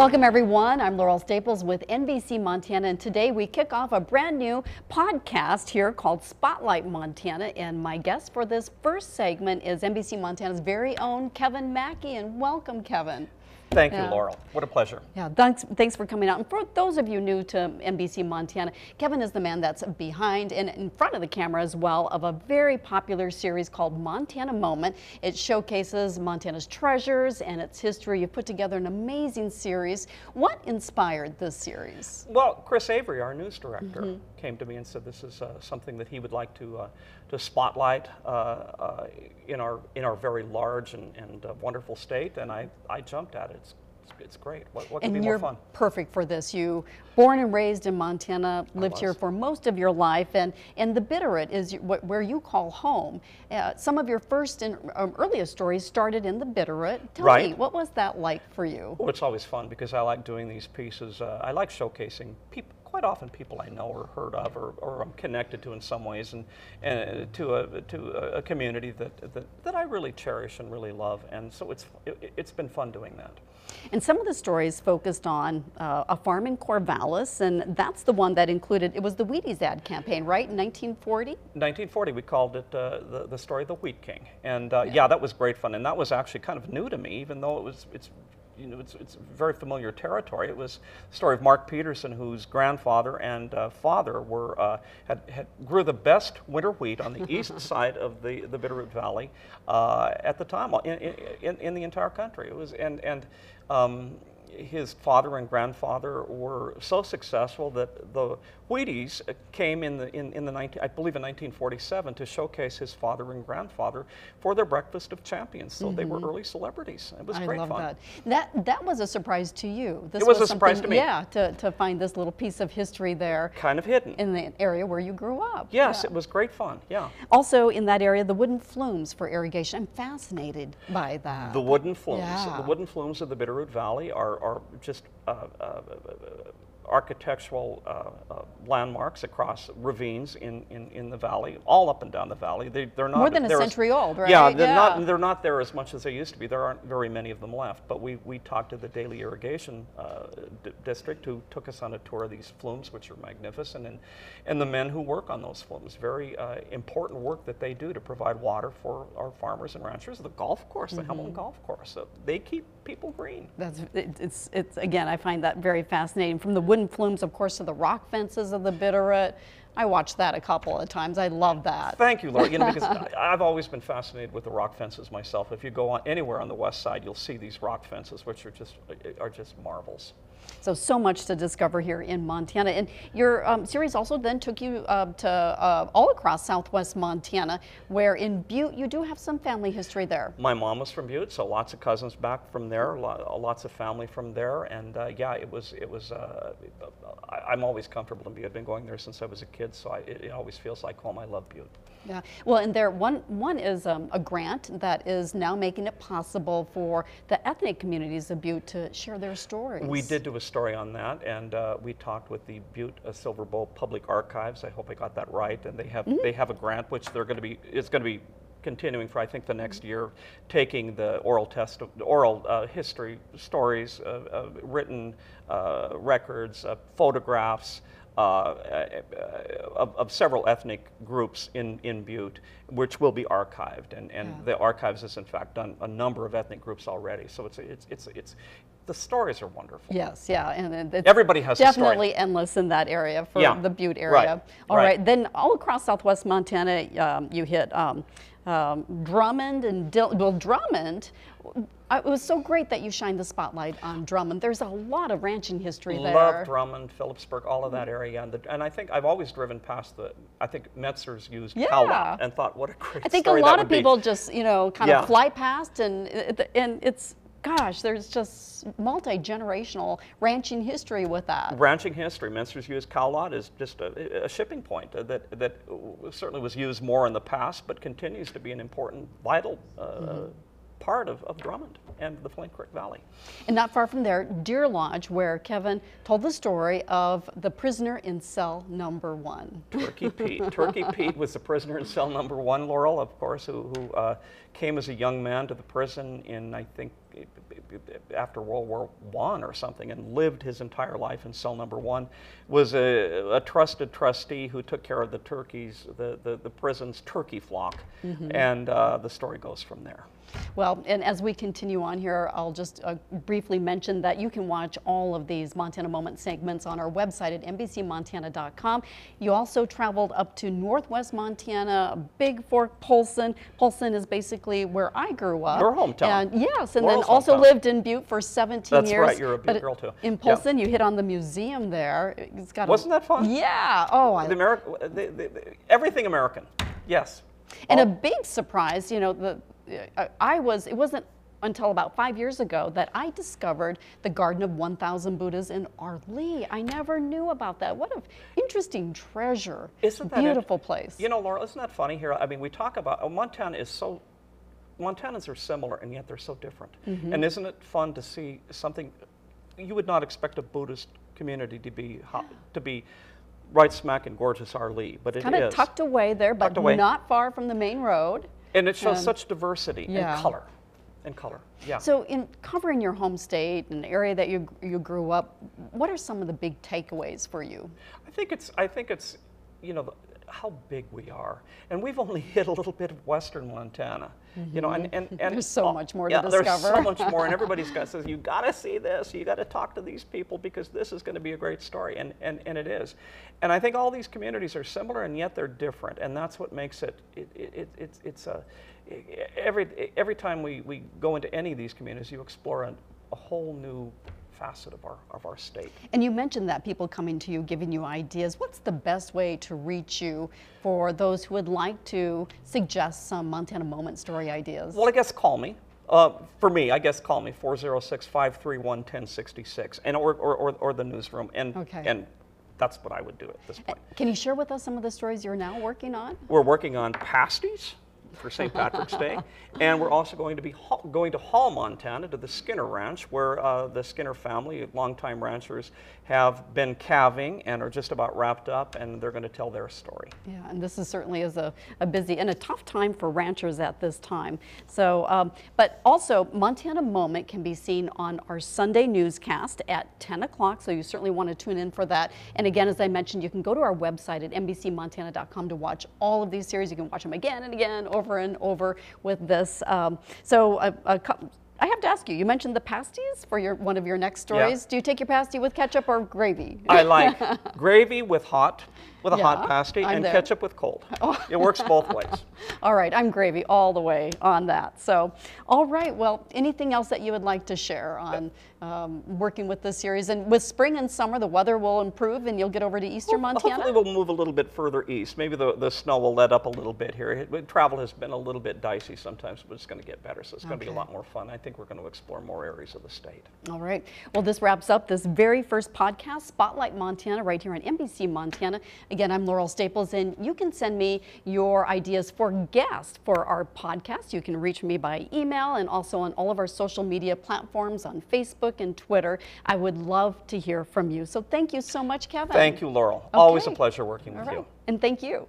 Welcome, everyone. I'm Laurel Staples with NBC Montana, and today we kick off a brand new podcast here called Spotlight Montana. And my guest for this first segment is NBC Montana's very own Kevin Mackey. And welcome, Kevin. Thank Yeah. you, Laurel. What a pleasure. Yeah, thanks, thanks for coming out. And for those of you new to NBC Montana, Kevin is the man that's behind and in front of the camera as well of a very popular series called Montana Moment. It showcases Montana's treasures and its history. You've put together an amazing series. What inspired this series? Well, Chris Avery, our news director, Mm-hmm. came to me and said this is uh, something that he would like to uh, to spotlight uh, uh, in our in our very large and, and uh, wonderful state, and I, I jumped at it. It's, it's great. What, what And be you're more fun? perfect for this. You born and raised in Montana, lived here for most of your life, and and the Bitterroot is wh- where you call home. Uh, some of your first and um, earliest stories started in the Bitterroot. Tell me, Right. what was that like for you? Well, it's always fun because I like doing these pieces. Uh, I like showcasing people. Quite often, people I know or heard of, or, or I'm connected to in some ways, and, and to a to a, community that, that that I really cherish and really love. And so it's it, it's been fun doing that. And some of the stories focused on uh, a farm in Corvallis, and that's the one that included. It was the Wheaties ad campaign, right, in 1940. 1940, we called it uh, the, the story of the Wheat King, and uh, yeah. that was great fun. And that was actually kind of new to me, even though it was it's you know it's, it's very familiar territory. It was the story of Mark Peterson, whose grandfather and uh, father were uh, had, had grew the best winter wheat on the east side of the the Bitterroot Valley uh, at the time in, in, in the entire country. It was and and. Um, his father and grandfather were so successful that the Wheaties came in the in, in the 19, I believe in 1947 to showcase his father and grandfather for their breakfast of champions. So they were early celebrities. It was Mm-hmm. I great love fun. that. That that was a surprise to you. This It was a surprise to me. Yeah, to, to find this little piece of history there Kind of hidden. in the area where you grew up. yes, Yeah. it was great fun. Yeah. Also in that area, the wooden flumes for irrigation. I'm fascinated by that. The wooden flumes. Yeah. The wooden flumes of the Bitterroot Valley are, are just uh, uh, architectural uh, uh, landmarks across ravines in, in, in the valley, all up and down the valley. They, they're not More than a they're as- century old, right? Yeah, they're Yeah. not they're not there as much as they used to be. There aren't very many of them left. But we, we talked to the Daly Irrigation uh, District, who took us on a tour of these flumes, which are magnificent, and and the men who work on those flumes. Very uh, important work that they do to provide water for our farmers and ranchers. The golf course, the Mm-hmm. Hamilton Golf Course, so they keep people green. That's it, it's it's again. I find that very fascinating. From the flumes, of course, to the rock fences of the Bitterroot. I watched that a couple of times. I love that. Thank you, Laura. You know, because I've always been fascinated with the rock fences myself. If you go on anywhere on the west side, you'll see these rock fences, which are just are just marvels. So so much to discover here in Montana. And your um, series also then took you uh, to uh, all across Southwest Montana, where in Butte you do have some family history there. My mom was from Butte, so lots of cousins back from there, lots of family from there, and uh, yeah, it was it was. Uh, I, I'm always comfortable in Butte. I've been going there since I was a kid, so I, it, it always feels like home. I love Butte. Yeah. Well, and there one one is um, a grant that is now making it possible for the ethnic communities of Butte to share their stories. We did do a story on that, and uh, we talked with the Butte uh, Silver Bow Public Archives. I hope I got that right. And they have they have a grant which they're going to be it's going to be continuing for I think the next year, taking the oral test oral uh, history stories, uh, uh, written uh, records, uh, photographs. Of, of several ethnic groups in, in Butte, which will be archived, and, and Yeah. the archives has in fact done a number of ethnic groups already. So it's it's it's it's the stories are wonderful. Yes, yeah, and it's Everybody has a story. definitely endless in that area for Yeah, the Butte area. right, All right. right. then all across Southwest Montana, um, you hit um, um, Drummond and Dil- well Drummond. It was so great that you shined the spotlight on Drummond. There's a lot of ranching history there. I love Drummond, Philipsburg, all of that area, and, the, and I think I've always driven past the. I think Metzger's used Yeah. And thought, what a great I think a lot of would be. people just you know kind Yeah. of fly past and and it's gosh, there's just multi generational ranching history with that. Ranching history, Menster's used Cowlot is just a, a shipping point that, that certainly was used more in the past, but continues to be an important, vital uh, Mm-hmm. part of, of Drummond and the Flint Creek Valley. And not far from there, Deer Lodge, where Kevin told the story of the prisoner in cell number one. Turkey Pete. Turkey Pete was the prisoner in cell number one, Laurel, of course, who, who uh, came as a young man to the prison in, I think, after World War One or something, and lived his entire life in cell number one. Was a, a trusted trustee who took care of the turkeys, the the, the prison's turkey flock, and uh, the story goes from there. Well, and as we continue on here, I'll just uh, briefly mention that you can watch all of these Montana Moment segments on our website at NBCMontana.com. You also traveled up to Northwest Montana, Bigfork, Polson. Polson is basically where I grew up. Your hometown. And yes, and Laurel's then also hometown. lived in Butte for 17 That's years. right, you're a Butte girl, too. In Yeah. Polson, you hit on the museum there. It's got a- Wasn't that fun? Yeah. Oh, I The everything American. Yes. And a big surprise, you know, the uh, I was it wasn't until about five years ago that I discovered the Garden of 1,000 Buddhas in Arlee. I never knew about that. What an interesting treasure. Isn't that beautiful place? You know, Laura, isn't that funny here? I mean, we talk about oh, Montana is so. Montanans are similar, and yet they're so different. Mm-hmm. And isn't it fun to see something you would not expect a Buddhist community to be to be right smack in gorgeous Arlee, but it is. kind of tucked away there, but away. not far from the main road. and it shows and- such diversity Yeah. and color, and color. Yeah. So, in covering your home state, an area that you you grew up, what are some of the big takeaways for you? I think it's I think it's you know the, how big we are, and we've only hit a little bit of western Montana. Mm-hmm. You know, and and, and. There's so much more to yeah, There's so much more, and everybody's got says you got to see this, you got to talk to these people because this is going to be a great story, and, and and it is. And I think all these communities are similar, and yet they're different, and that's what makes it it, it, it it's it's a every every time we, we go into any of these communities, you explore a, a whole new facet of our of our state. And you mentioned that people coming to you, giving you ideas. What's the best way to reach you for those who would like to suggest some Montana Moment story ideas? Well, I guess call me. Uh, for me, I guess call me 406 531 1066 and or, or, or, or the newsroom. And, Okay. and that's what I would do at this point. Can you share with us some of the stories you're now working on? We're working on pasties for St. Patrick's Day, and we're also going to be going to Hall, Montana, to the Skinner Ranch, where uh, the Skinner family, longtime ranchers, have been calving and are just about wrapped up, and they're going to tell their story. Yeah, and this is certainly is a, a busy and a tough time for ranchers at this time. So, um, but also Montana Moment can be seen on our Sunday newscast at 10 o'clock. So you certainly want to tune in for that. And again, as I mentioned, you can go to our website at NBCMontana.com to watch all of these series. You can watch them again and again, over and over with this. Um, so a, a, I have to ask you. You mentioned the pasties for your one of your next stories. Do you take your pasty with ketchup or gravy? I like gravy with hot, with a Yeah, hot pasty, I'm and there. ketchup with cold. It works both ways. All right, I'm gravy all the way on that. So, all right, well, anything else that you would like to share on um, working with this series? And with spring and summer, the weather will improve and you'll get over to eastern Montana? Hopefully, we'll move a little bit further east. Maybe the, the snow will let up a little bit here. It- travel has been a little bit dicey sometimes, but it's going to get better. So it's going to be a lot more fun. I think we're going to explore more areas of the state. All right. Well, this wraps up this very first podcast, Spotlight Montana, right here on NBC Montana. Again, I'm Laurel Staples, and you can send me your ideas for guests for our podcast. You can reach me by email and also on all of our social media platforms on Facebook and Twitter. I would love to hear from you. So thank you so much, Kevin. Thank you, Laurel. Always a pleasure working All with right. you. And thank you.